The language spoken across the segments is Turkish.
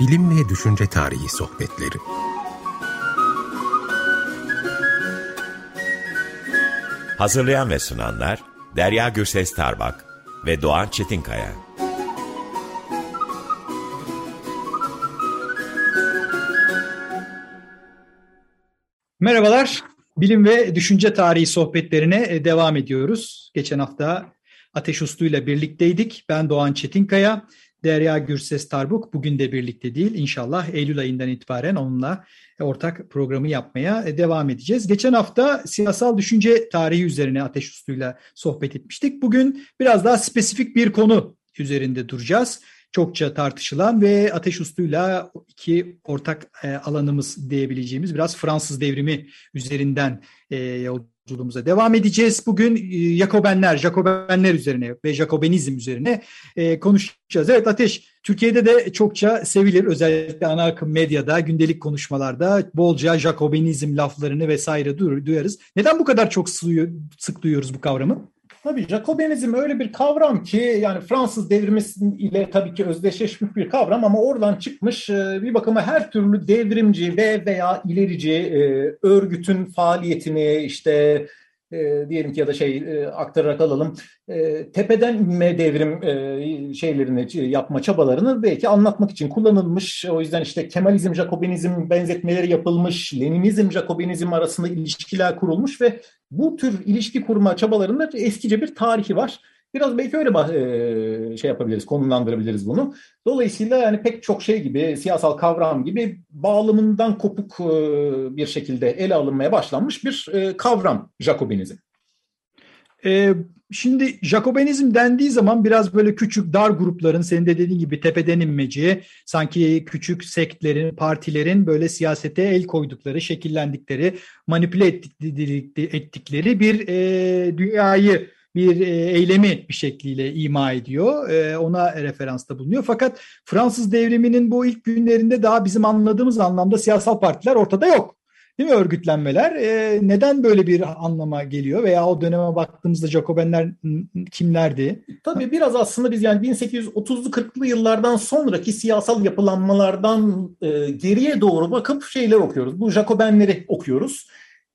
Bilim ve Düşünce Tarihi Sohbetleri Hazırlayan ve sunanlar Derya Gürses Tarbak ve Doğan Çetinkaya. Merhabalar, bilim ve düşünce tarihi sohbetlerine e, devam ediyoruz. Geçen hafta Ateş Uslu ile birlikteydik. Ben Doğan Çetinkaya, Derya Gürses Tarbuk bugün de birlikte değil. İnşallah Eylül ayından itibaren onunla ortak programı yapmaya e, devam edeceğiz. Geçen hafta siyasal düşünce tarihi üzerine Ateş Uslu'yla sohbet etmiştik. Bugün biraz daha spesifik bir konu üzerinde duracağız çokça tartışılan ve Ateş Uslu'yla iki ortak e, alanımız diyebileceğimiz biraz Fransız devrimi üzerinden e, yolculuğumuza devam edeceğiz. Bugün e, Jacobenler, Jacobenler üzerine ve Jacobenizm üzerine e, konuşacağız. Evet Ateş, Türkiye'de de çokça sevilir. Özellikle ana akım medyada, gündelik konuşmalarda bolca Jacobenizm laflarını vesaire duyarız. Neden bu kadar çok sık duyuyoruz bu kavramı? Tabii Jacobenizm öyle bir kavram ki yani Fransız devrimi ile tabii ki özdeşleşmiş bir kavram ama oradan çıkmış e, bir bakıma her türlü devrimci ve veya ilerici e, örgütün faaliyetini işte e, diyelim ki ya da şey e, aktararak alalım e, tepeden inme devrim e, şeylerini yapma çabalarını belki anlatmak için kullanılmış. O yüzden işte Kemalizm, Jakobinizm benzetmeleri yapılmış, Leninizm, Jakobinizm arasında ilişkiler kurulmuş ve bu tür ilişki kurma çabalarında eskice bir tarihi var. Biraz belki öyle e, şey yapabiliriz, konumlandırabiliriz bunu. Dolayısıyla yani pek çok şey gibi, siyasal kavram gibi bağlamından kopuk bir şekilde ele alınmaya başlanmış bir kavram Jacobinizm. Ee, şimdi Jacobenizm dendiği zaman biraz böyle küçük dar grupların senin de dediğin gibi tepeden inmeci, sanki küçük sektlerin, partilerin böyle siyasete el koydukları, şekillendikleri, manipüle ettikleri bir e, dünyayı bir e, eylemi bir şekliyle ima ediyor. E, ona referansta bulunuyor. Fakat Fransız devriminin bu ilk günlerinde daha bizim anladığımız anlamda siyasal partiler ortada yok. Değil mi örgütlenmeler? E, neden böyle bir anlama geliyor veya o döneme baktığımızda Jacobenler kimlerdi? Tabii biraz aslında biz yani 1830'lu 40'lı yıllardan sonraki siyasal yapılanmalardan geriye doğru bakıp şeyler okuyoruz. Bu Jacobenleri okuyoruz.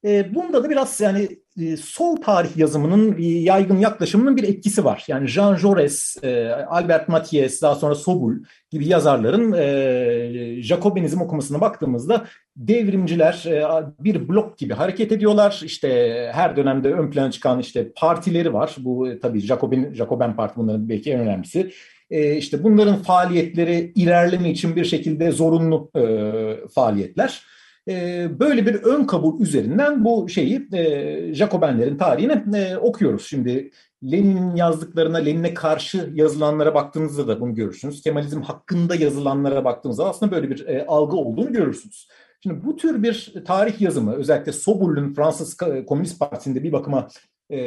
Bunda da biraz yani e, sol tarih yazımının yaygın yaklaşımının bir etkisi var. Yani Jean Jaurès, e, Albert Mathies, daha sonra Sobul gibi yazarların e, Jacobinizm okumasına baktığımızda devrimciler bir blok gibi hareket ediyorlar. İşte her dönemde ön plana çıkan işte partileri var. Bu tabii Jacobin, Jacoben Parti bunların belki en önemlisi. İşte bunların faaliyetleri ilerleme için bir şekilde zorunlu faaliyetler. Ee, böyle bir ön kabul üzerinden bu şeyi e, Jacobenlerin tarihini e, okuyoruz. Şimdi Lenin'in yazdıklarına, Lenin'e karşı yazılanlara baktığınızda da bunu görürsünüz. Kemalizm hakkında yazılanlara baktığınızda aslında böyle bir e, algı olduğunu görürsünüz. Şimdi bu tür bir tarih yazımı özellikle Sobul'un Fransız Komünist Partisi'nde bir bakıma e,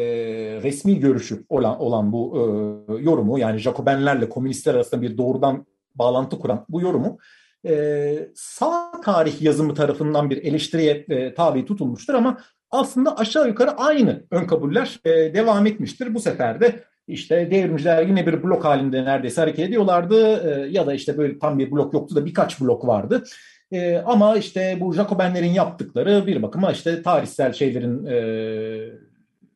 resmi görüşü olan, olan bu e, yorumu yani Jacobenlerle komünistler arasında bir doğrudan bağlantı kuran bu yorumu e, sağ tarih yazımı tarafından bir eleştiriye e, tabi tutulmuştur ama aslında aşağı yukarı aynı ön kabuller e, devam etmiştir. Bu sefer de işte devrimciler yine bir blok halinde neredeyse hareket ediyorlardı e, ya da işte böyle tam bir blok yoktu da birkaç blok vardı. E, ama işte bu Jacobenlerin yaptıkları bir bakıma işte tarihsel şeylerin e,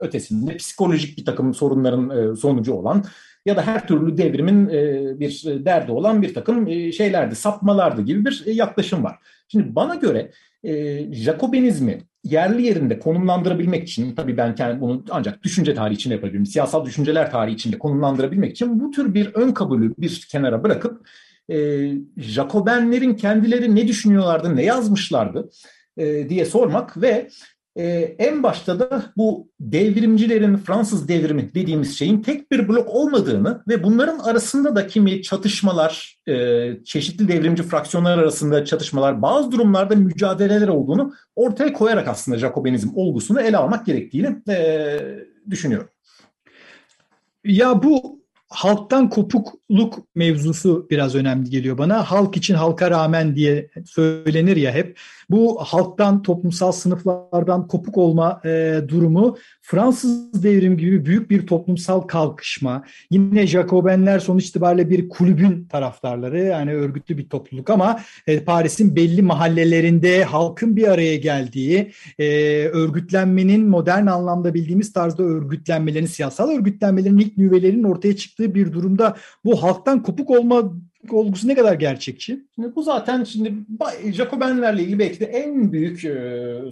ötesinde psikolojik bir takım sorunların e, sonucu olan ya da her türlü devrimin e, bir derdi olan bir takım e, şeylerdi, sapmalardı gibi bir e, yaklaşım var. Şimdi bana göre Jacobinizmi yerli yerinde konumlandırabilmek için, tabii ben kendi bunu ancak düşünce tarihi içinde yapabilirim, siyasal düşünceler tarihi içinde konumlandırabilmek için bu tür bir ön kabulü bir kenara bırakıp Jacobenlerin kendileri ne düşünüyorlardı, ne yazmışlardı diye sormak ve ee, en başta da bu devrimcilerin Fransız devrimi dediğimiz şeyin tek bir blok olmadığını ve bunların arasında da kimi çatışmalar, e, çeşitli devrimci fraksiyonlar arasında çatışmalar, bazı durumlarda mücadeleler olduğunu ortaya koyarak aslında Jacobinizm olgusunu ele almak gerektiğini e, düşünüyorum. Ya bu halktan kopukluk mevzusu biraz önemli geliyor bana. Halk için halka rağmen diye söylenir ya hep. Bu halktan, toplumsal sınıflardan kopuk olma e, durumu Fransız devrimi gibi büyük bir toplumsal kalkışma. Yine Jacobenler sonuç itibariyle bir kulübün taraftarları yani örgütlü bir topluluk ama e, Paris'in belli mahallelerinde halkın bir araya geldiği, e, örgütlenmenin modern anlamda bildiğimiz tarzda örgütlenmelerin, siyasal örgütlenmelerin ilk nüvelerinin ortaya çıktığı bir durumda bu halktan kopuk olma olgusu ne kadar gerçekçi? Şimdi bu zaten şimdi Jacobenlerle ilgili belki de en büyük e,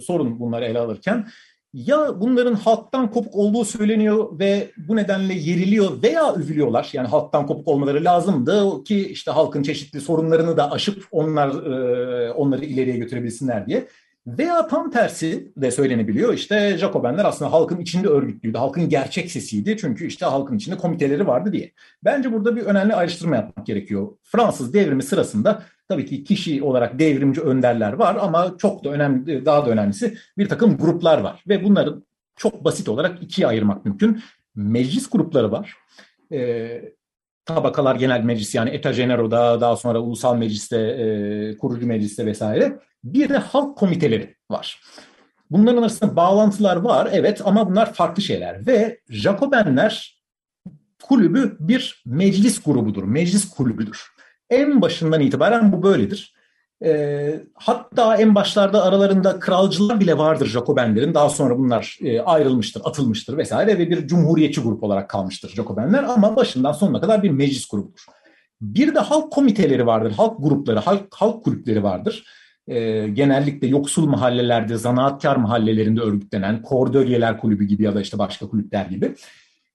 sorun bunları ele alırken ya bunların halktan kopuk olduğu söyleniyor ve bu nedenle yeriliyor veya övülüyorlar. Yani halktan kopuk olmaları lazımdı ki işte halkın çeşitli sorunlarını da aşıp onlar e, onları ileriye götürebilsinler diye. Veya tam tersi de söylenebiliyor. İşte Jacobenler aslında halkın içinde örgütlüydü. Halkın gerçek sesiydi. Çünkü işte halkın içinde komiteleri vardı diye. Bence burada bir önemli ayrıştırma yapmak gerekiyor. Fransız devrimi sırasında tabii ki kişi olarak devrimci önderler var ama çok da önemli, daha da önemlisi bir takım gruplar var. Ve bunları çok basit olarak ikiye ayırmak mümkün. Meclis grupları var. Ee, tabakalar genel meclis yani Eta Genero'da daha sonra ulusal mecliste, e, kurucu mecliste vesaire. Bir de halk komiteleri var. Bunların arasında bağlantılar var evet ama bunlar farklı şeyler. Ve Jacobenler kulübü bir meclis grubudur, meclis kulübüdür. En başından itibaren bu böyledir. E, hatta en başlarda aralarında kralcılar bile vardır Jacobenlerin. Daha sonra bunlar e, ayrılmıştır, atılmıştır vesaire ve bir cumhuriyetçi grup olarak kalmıştır Jacobenler. Ama başından sonuna kadar bir meclis grubudur. Bir de halk komiteleri vardır, halk grupları, halk, halk kulüpleri vardır. E, genellikle yoksul mahallelerde, zanaatkar mahallelerinde örgütlenen Kordölyeler Kulübü gibi ya da işte başka kulüpler gibi.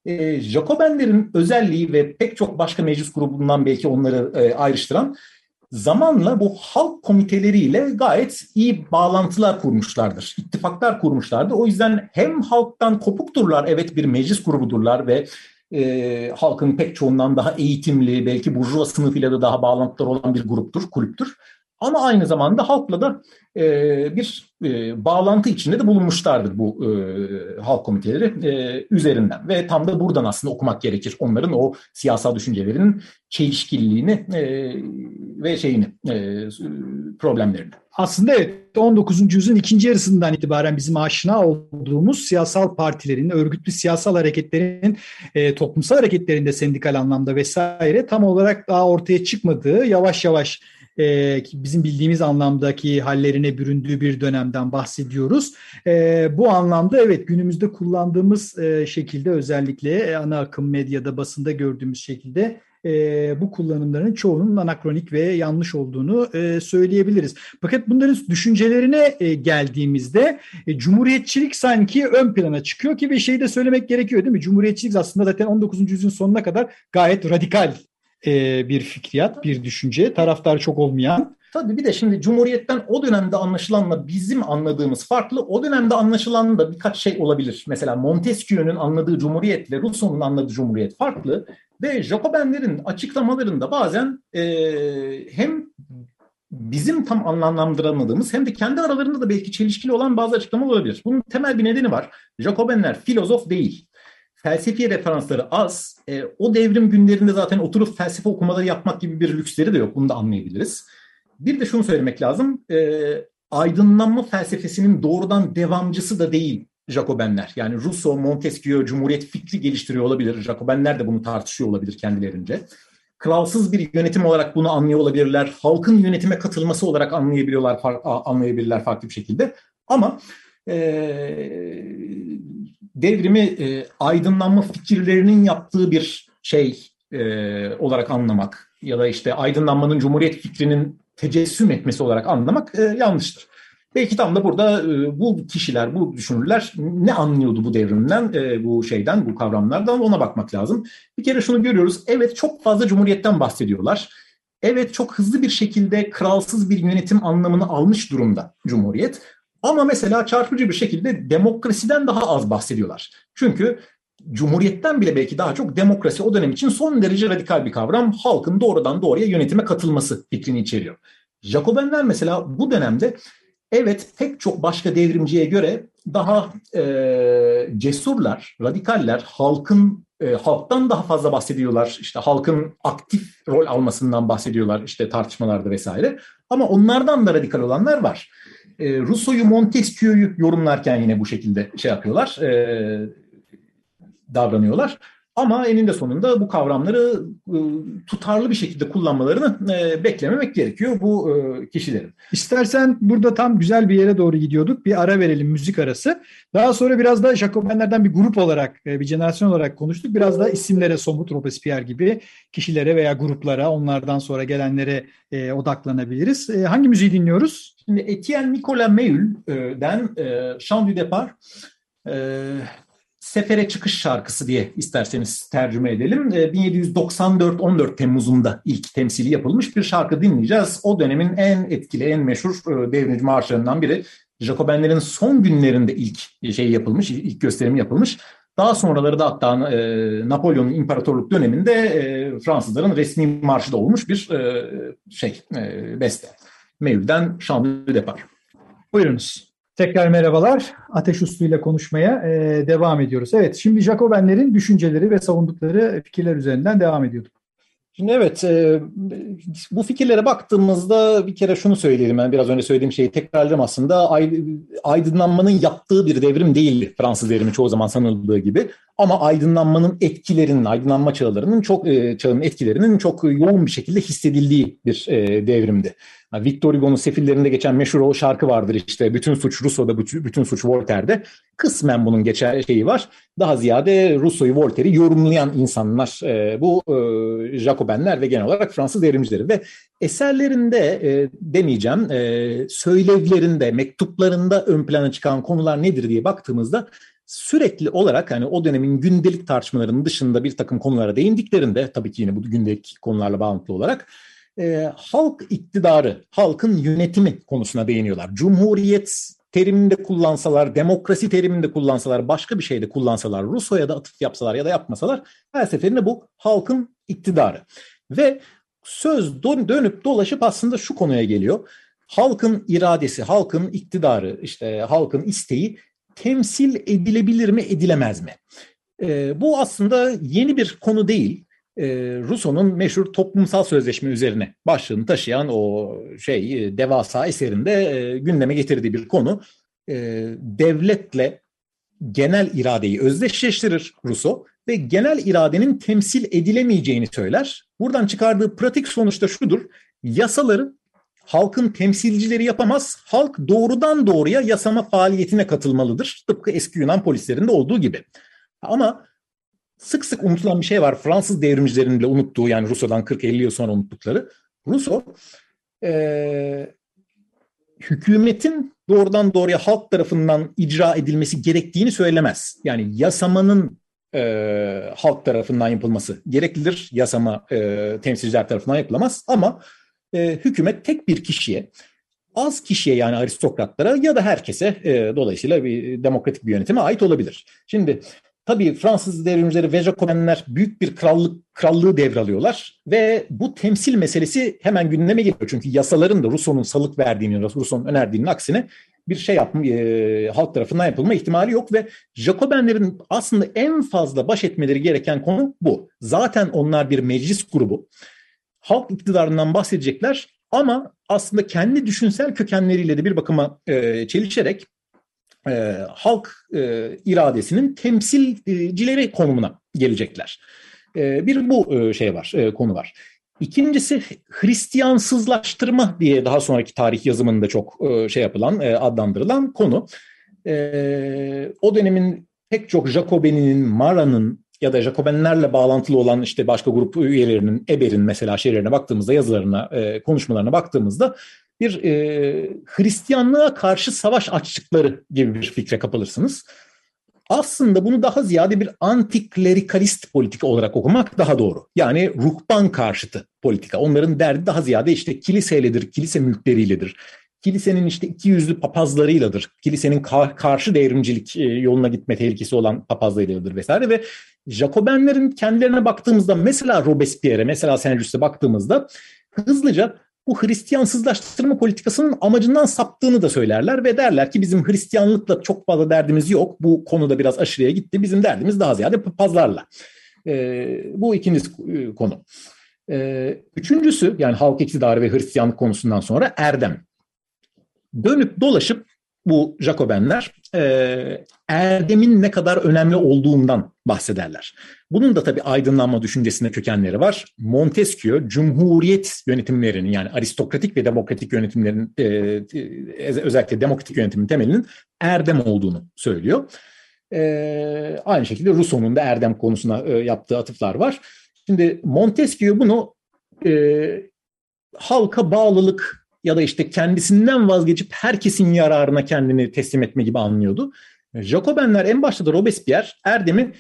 E, Jacobenlerin özelliği ve pek çok başka meclis grubundan belki onları e, ayrıştıran zamanla bu halk komiteleriyle gayet iyi bağlantılar kurmuşlardır. İttifaklar kurmuşlardır. O yüzden hem halktan kopukturlar, evet bir meclis grubudurlar ve e, halkın pek çoğundan daha eğitimli, belki burjuva sınıfıyla da daha bağlantılar olan bir gruptur, kulüptür. Ama aynı zamanda halkla da e, bir e, bağlantı içinde de bulunmuşlardır bu e, halk komiteleri e, üzerinden. Ve tam da buradan aslında okumak gerekir onların o siyasal düşüncelerinin çelişkiliğini e, ve şeyini e, problemlerini. Aslında evet 19. yüzyılın ikinci yarısından itibaren bizim aşina olduğumuz siyasal partilerin, örgütlü siyasal hareketlerin, e, toplumsal hareketlerinde sendikal anlamda vesaire tam olarak daha ortaya çıkmadığı, yavaş yavaş e, bizim bildiğimiz anlamdaki hallerine büründüğü bir dönemden bahsediyoruz. E, bu anlamda evet günümüzde kullandığımız e, şekilde özellikle ana akım medyada basında gördüğümüz şekilde e, bu kullanımların çoğunun anakronik ve yanlış olduğunu e, söyleyebiliriz. Fakat bunların düşüncelerine e, geldiğimizde e, cumhuriyetçilik sanki ön plana çıkıyor ki bir şey de söylemek gerekiyor değil mi? Cumhuriyetçilik aslında zaten 19. yüzyılın sonuna kadar gayet radikal e, bir fikriyat, bir düşünce, taraftar çok olmayan. Tabii bir de şimdi Cumhuriyet'ten o dönemde anlaşılanla bizim anladığımız farklı. O dönemde anlaşılan da birkaç şey olabilir. Mesela Montesquieu'nun anladığı Cumhuriyet'le Rousseau'nun anladığı Cumhuriyet farklı. Ve Jacobenlerin açıklamalarında bazen e, hem bizim tam anlamlandıramadığımız hem de kendi aralarında da belki çelişkili olan bazı açıklamalar olabilir. Bunun temel bir nedeni var. Jacobenler filozof değil felsefi referansları az. E, o devrim günlerinde zaten oturup felsefe okumaları yapmak gibi bir lüksleri de yok. Bunu da anlayabiliriz. Bir de şunu söylemek lazım. E, aydınlanma felsefesinin doğrudan devamcısı da değil Jacobenler. Yani Rousseau, Montesquieu, Cumhuriyet fikri geliştiriyor olabilir. Jacobenler de bunu tartışıyor olabilir kendilerince. Kralsız bir yönetim olarak bunu anlıyor olabilirler. Halkın yönetime katılması olarak anlayabiliyorlar, anlayabilirler farklı bir şekilde. Ama e, devrimi e, aydınlanma fikirlerinin yaptığı bir şey e, olarak anlamak ya da işte aydınlanmanın cumhuriyet fikrinin tecessüm etmesi olarak anlamak e, yanlıştır. Belki tam da burada e, bu kişiler, bu düşünürler ne anlıyordu bu devrimden, e, bu şeyden, bu kavramlardan ona bakmak lazım. Bir kere şunu görüyoruz. Evet çok fazla cumhuriyetten bahsediyorlar. Evet çok hızlı bir şekilde kralsız bir yönetim anlamını almış durumda Cumhuriyet. Ama mesela çarpıcı bir şekilde demokrasiden daha az bahsediyorlar. Çünkü Cumhuriyetten bile belki daha çok demokrasi o dönem için son derece radikal bir kavram. Halkın doğrudan doğruya yönetime katılması fikrini içeriyor. Jacobenler mesela bu dönemde evet pek çok başka devrimciye göre daha e, cesurlar, radikaller, halkın e, halktan daha fazla bahsediyorlar. İşte halkın aktif rol almasından bahsediyorlar işte tartışmalarda vesaire. Ama onlardan da radikal olanlar var. E, Rousseau'yu Montesquieu'yu yorumlarken yine bu şekilde şey yapıyorlar, e, davranıyorlar. Ama eninde sonunda bu kavramları e, tutarlı bir şekilde kullanmalarını beklememek gerekiyor bu e, kişilerin. İstersen burada tam güzel bir yere doğru gidiyorduk. Bir ara verelim müzik arası. Daha sonra biraz da Jacobenlerden bir grup olarak, bir jenerasyon olarak konuştuk. Biraz da isimlere, somut Robespierre gibi kişilere veya gruplara, onlardan sonra gelenlere odaklanabiliriz. Hangi müziği dinliyoruz? Şimdi Etienne Nicolas Meul'den Chant du Départ Sefere Çıkış Şarkısı diye isterseniz tercüme edelim. 1794 ee, 14 Temmuz'unda ilk temsili yapılmış bir şarkı dinleyeceğiz. O dönemin en etkili, en meşhur e, devrimci marşlarından biri. Jacobenlerin son günlerinde ilk şey yapılmış, ilk gösterimi yapılmış. Daha sonraları da hatta e, Napolyon'un imparatorluk döneminde e, Fransızların resmi marşı da olmuş bir e, şey, beste. Mevlüt'ten Şanlı Depar. Buyurunuz. Tekrar merhabalar. Ateş Uslu ile konuşmaya e, devam ediyoruz. Evet, şimdi Jacobenlerin düşünceleri ve savundukları fikirler üzerinden devam ediyorduk. Şimdi evet, e, bu fikirlere baktığımızda bir kere şunu söyleyelim. Ben biraz önce söylediğim şeyi tekrarlarım aslında. Aydınlanmanın yaptığı bir devrim değildi Fransız devrimi çoğu zaman sanıldığı gibi. Ama aydınlanmanın etkilerinin, aydınlanma çağlarının çok e, çağının etkilerinin çok yoğun bir şekilde hissedildiği bir e, devrimdi. Victor Hugo'nun Sefillerinde geçen meşhur o şarkı vardır işte bütün suç Rousseau'da bütün suç Voltaire'de. Kısmen bunun geçer şeyi var. Daha ziyade Rousseau'yu Voltaire'i yorumlayan insanlar e, bu e, Jacobenler ve genel olarak Fransız devrimcileri ve eserlerinde e, demeyeceğim söylevlerinde mektuplarında ön plana çıkan konular nedir diye baktığımızda sürekli olarak hani o dönemin gündelik tartışmalarının dışında bir takım konulara değindiklerinde tabii ki yine bu gündelik konularla bağlantılı olarak e, halk iktidarı, halkın yönetimi konusuna değiniyorlar. Cumhuriyet teriminde kullansalar, demokrasi teriminde kullansalar, başka bir şeyde kullansalar, Rusya'ya da atıf yapsalar ya da yapmasalar her seferinde bu halkın iktidarı. Ve söz dönüp dolaşıp aslında şu konuya geliyor. Halkın iradesi, halkın iktidarı, işte halkın isteği temsil edilebilir mi, edilemez mi? E, bu aslında yeni bir konu değil e, Rousseau'nun meşhur toplumsal sözleşme üzerine başlığını taşıyan o şey e, devasa eserinde e, gündeme getirdiği bir konu. E, devletle genel iradeyi özdeşleştirir Rousseau ve genel iradenin temsil edilemeyeceğini söyler. Buradan çıkardığı pratik sonuçta şudur. Yasaları halkın temsilcileri yapamaz. Halk doğrudan doğruya yasama faaliyetine katılmalıdır. Tıpkı eski Yunan polislerinde olduğu gibi. Ama sık sık unutulan bir şey var. Fransız devrimcilerin bile unuttuğu yani Rousseau'dan 40-50 yıl sonra unuttukları. Rousseau e, hükümetin doğrudan doğruya halk tarafından icra edilmesi gerektiğini söylemez. Yani yasamanın e, halk tarafından yapılması gereklidir. Yasama e, temsilciler tarafından yapılamaz ama e, hükümet tek bir kişiye az kişiye yani aristokratlara ya da herkese e, dolayısıyla bir demokratik bir yönetime ait olabilir. Şimdi Tabii Fransız devrimcileri ve büyük bir krallık krallığı devralıyorlar ve bu temsil meselesi hemen gündeme geliyor. Çünkü yasaların da Rousseau'nun salık verdiğini, Rousseau'nun önerdiğinin aksine bir şey yapma, e, halk tarafından yapılma ihtimali yok ve Jacobenlerin aslında en fazla baş etmeleri gereken konu bu. Zaten onlar bir meclis grubu. Halk iktidarından bahsedecekler ama aslında kendi düşünsel kökenleriyle de bir bakıma e, çelişerek e, halk e, iradesinin temsilcileri konumuna gelecekler. E, bir bu e, şey var, e, konu var. İkincisi Hristiyansızlaştırma diye daha sonraki tarih yazımında çok e, şey yapılan, e, adlandırılan konu. E, o dönemin pek çok Jacobeninin, Mara'nın ya da Jacobenlerle bağlantılı olan işte başka grup üyelerinin, Eber'in mesela şeylerine baktığımızda, yazılarına, e, konuşmalarına baktığımızda bir e, Hristiyanlığa karşı savaş açtıkları gibi bir fikre kapılırsınız. Aslında bunu daha ziyade bir antiklerikalist politika olarak okumak daha doğru. Yani ruhban karşıtı politika. Onların derdi daha ziyade işte kiliseyledir, kilise mülkleriyledir. Kilisenin işte iki yüzlü papazlarıyladır. Kilisenin ka- karşı devrimcilik e, yoluna gitme tehlikesi olan papazlarıyladır vesaire ve Jacobenlerin kendilerine baktığımızda mesela Robespierre, mesela Saint-Just'e baktığımızda hızlıca bu Hristiyansızlaştırma politikasının amacından saptığını da söylerler ve derler ki bizim Hristiyanlıkla çok fazla derdimiz yok. Bu konuda biraz aşırıya gitti. Bizim derdimiz daha ziyade papazlarla. bu ikinci konu. Üçüncüsü yani halk iktidarı ve Hristiyanlık konusundan sonra erdem. Dönüp dolaşıp bu Jacobenler e, erdemin ne kadar önemli olduğundan bahsederler. Bunun da tabii aydınlanma düşüncesinde kökenleri var. Montesquieu, cumhuriyet yönetimlerinin yani aristokratik ve demokratik yönetimlerin e, e, özellikle demokratik yönetimin temelinin erdem olduğunu söylüyor. E, aynı şekilde Rousseau'nun da erdem konusuna e, yaptığı atıflar var. Şimdi Montesquieu bunu e, halka bağlılık ya da işte kendisinden vazgeçip herkesin yararına kendini teslim etme gibi anlıyordu. Jacobenler en başta da Robespierre Erdem'i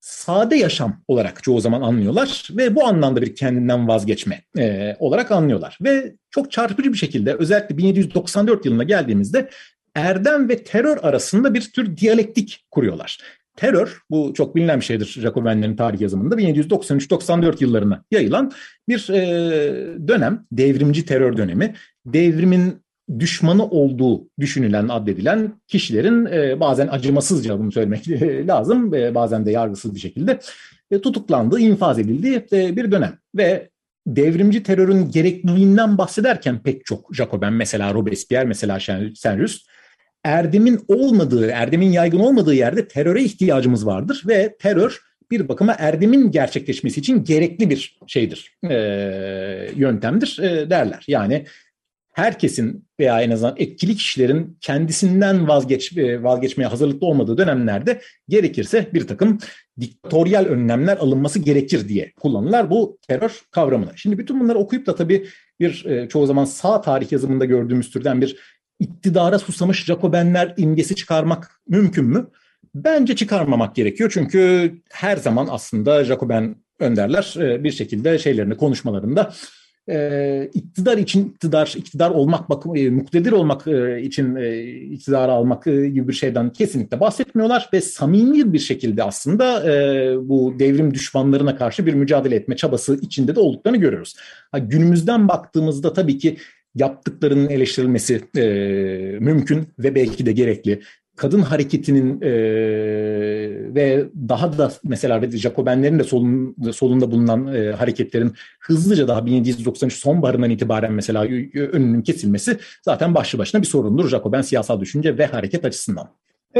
sade yaşam olarak çoğu zaman anlıyorlar ve bu anlamda bir kendinden vazgeçme e, olarak anlıyorlar. Ve çok çarpıcı bir şekilde özellikle 1794 yılına geldiğimizde erdem ve terör arasında bir tür diyalektik kuruyorlar. Terör, bu çok bilinen bir şeydir Jacobenlerin tarih yazımında 1793-94 yıllarına yayılan bir e, dönem, devrimci terör dönemi. Devrimin düşmanı olduğu düşünülen, addedilen kişilerin e, bazen acımasızca bunu söylemek lazım, e, bazen de yargısız bir şekilde e, tutuklandığı, infaz edildiği e, bir dönem. Ve devrimci terörün gerekliliğinden bahsederken pek çok Jacoben, mesela Robespierre, mesela Saint-Just, erdemin olmadığı, erdemin yaygın olmadığı yerde teröre ihtiyacımız vardır ve terör bir bakıma erdemin gerçekleşmesi için gerekli bir şeydir, e, yöntemdir e, derler. Yani herkesin veya en azından etkili kişilerin kendisinden vazgeç, vazgeçmeye hazırlıklı olmadığı dönemlerde gerekirse bir takım diktatöryel önlemler alınması gerekir diye kullanırlar bu terör kavramını. Şimdi bütün bunları okuyup da tabii bir çoğu zaman sağ tarih yazımında gördüğümüz türden bir iktidara susamış Jacobenler imgesi çıkarmak mümkün mü? Bence çıkarmamak gerekiyor. Çünkü her zaman aslında Jacoben önderler e, bir şekilde şeylerini konuşmalarında e, iktidar için iktidar, iktidar olmak, bakım, e, muktedir olmak için e, almak gibi bir şeyden kesinlikle bahsetmiyorlar ve samimi bir şekilde aslında bu devrim düşmanlarına karşı bir mücadele etme çabası içinde de olduklarını görüyoruz. günümüzden baktığımızda tabii ki yaptıklarının eleştirilmesi e, mümkün ve belki de gerekli. Kadın hareketinin e, ve daha da mesela Jacobenlerin de solun, solunda bulunan e, hareketlerin hızlıca daha 1793 sonbaharından itibaren mesela önünün kesilmesi zaten başlı başına bir sorundur Jacoben siyasal düşünce ve hareket açısından.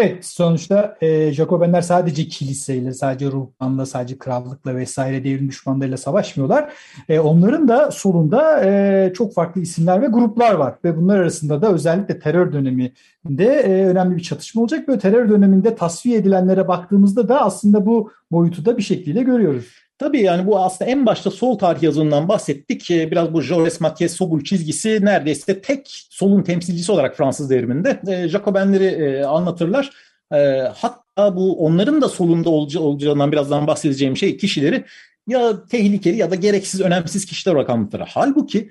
Evet sonuçta e, Jacobenler sadece kiliseyle, sadece ruhbanla, sadece krallıkla vesaire devrim düşmanlarıyla savaşmıyorlar. E, onların da solunda e, çok farklı isimler ve gruplar var ve bunlar arasında da özellikle terör döneminde e, önemli bir çatışma olacak. Böyle terör döneminde tasfiye edilenlere baktığımızda da aslında bu boyutu da bir şekilde görüyoruz. Tabii yani bu aslında en başta sol tarih yazımından bahsettik. Ee, biraz bu Jaurès Mathieu Sobul çizgisi neredeyse tek solun temsilcisi olarak Fransız devriminde e, Jacobenleri e, anlatırlar. E, hatta bu onların da solunda olacağından birazdan bahsedeceğim şey kişileri ya tehlikeli ya da gereksiz önemsiz kişiler olarak anlatır. Halbuki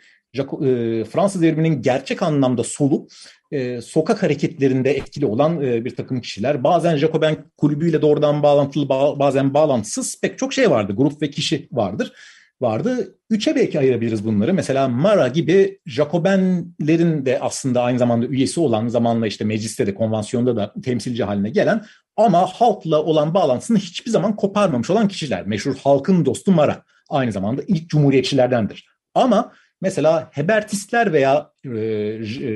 Fransız devriminin gerçek anlamda solu e, sokak hareketlerinde etkili olan e, bir takım kişiler. Bazen Jacoben kulübüyle doğrudan bağlantılı ba- bazen bağlantısız pek çok şey vardı. Grup ve kişi vardır. Vardı. Üçe belki ayırabiliriz bunları. Mesela Mara gibi Jacobenlerin de aslında aynı zamanda üyesi olan zamanla işte mecliste de konvansiyonda da temsilci haline gelen ama halkla olan bağlantısını hiçbir zaman koparmamış olan kişiler. Meşhur halkın dostu Mara aynı zamanda ilk cumhuriyetçilerdendir. Ama Mesela Hebertistler veya e,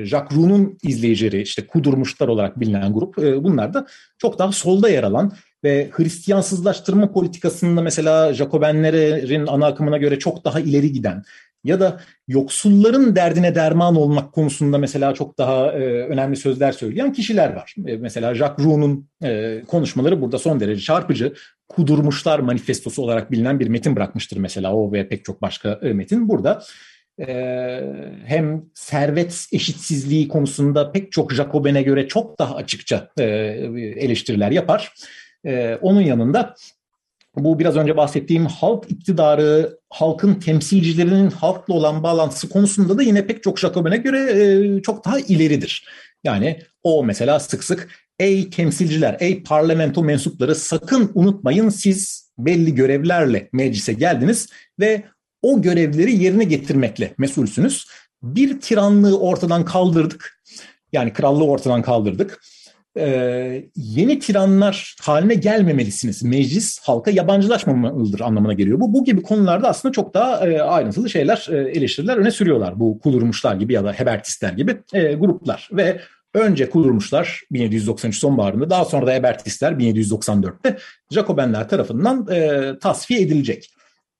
Jacques Roux'un izleyicileri işte kudurmuşlar olarak bilinen grup e, bunlar da çok daha solda yer alan ve Hristiyansızlaştırma politikasında mesela Jacobenlerin ana akımına göre çok daha ileri giden ya da yoksulların derdine derman olmak konusunda mesela çok daha e, önemli sözler söyleyen kişiler var. E, mesela Jacques Roux'un e, konuşmaları burada son derece çarpıcı. Kudurmuşlar manifestosu olarak bilinen bir metin bırakmıştır mesela o ve pek çok başka e, metin. Burada hem servet eşitsizliği konusunda pek çok Jacobin'e göre çok daha açıkça eleştiriler yapar. Onun yanında bu biraz önce bahsettiğim halk iktidarı, halkın temsilcilerinin halkla olan bağlantısı konusunda da yine pek çok Jacobin'e göre çok daha ileridir. Yani o mesela sık sık ey temsilciler, ey parlamento mensupları sakın unutmayın siz belli görevlerle meclise geldiniz ve o görevleri yerine getirmekle mesulsünüz. Bir tiranlığı ortadan kaldırdık. Yani krallığı ortadan kaldırdık. e, yeni tiranlar haline gelmemelisiniz. Meclis halka yabancılaşmamalıdır anlamına geliyor. Bu bu gibi konularda aslında çok daha e, ayrıntılı şeyler, e, eleştiriler öne sürüyorlar. Bu kulurmuşlar gibi ya da hebertistler gibi e, gruplar ve önce kulurmuşlar 1793 sonbaharında daha sonra da hebertistler 1794'te Jacobenler tarafından e, tasfiye edilecek.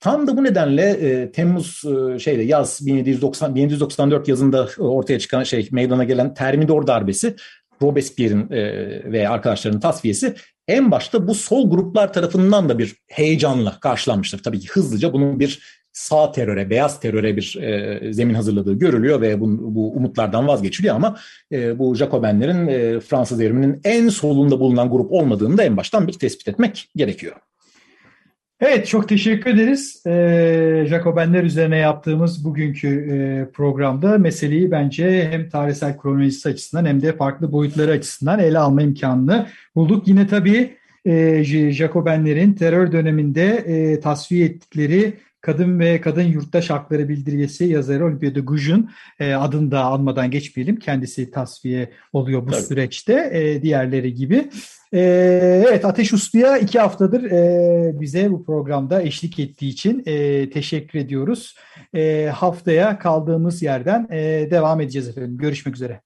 Tam da bu nedenle e, Temmuz e, şeyde yaz 1790 1794 yazında ortaya çıkan şey meydana gelen Termidor darbesi Robespierre'in e, ve arkadaşlarının tasfiyesi en başta bu sol gruplar tarafından da bir heyecanla karşılanmıştır. Tabii ki hızlıca bunun bir sağ teröre, beyaz teröre bir e, zemin hazırladığı görülüyor ve bu, bu umutlardan vazgeçiliyor ama e, bu Jacobenlerin e, Fransız devriminin en solunda bulunan grup olmadığını da en baştan bir tespit etmek gerekiyor. Evet çok teşekkür ederiz. Ee, Jacobenler üzerine yaptığımız bugünkü e, programda meseleyi bence hem tarihsel kronolojisi açısından hem de farklı boyutları açısından ele alma imkanını bulduk. Yine tabii e, Jacobenlerin terör döneminde e, tasfiye ettikleri Kadın ve Kadın Yurttaş Hakları Bildirgesi yazarı Olivier de Goujon e, adını da almadan geçmeyelim. Kendisi tasfiye oluyor bu Tabii. süreçte e, diğerleri gibi. E, evet Ateş Uslu'ya iki haftadır e, bize bu programda eşlik ettiği için e, teşekkür ediyoruz. E, haftaya kaldığımız yerden e, devam edeceğiz efendim. Görüşmek üzere.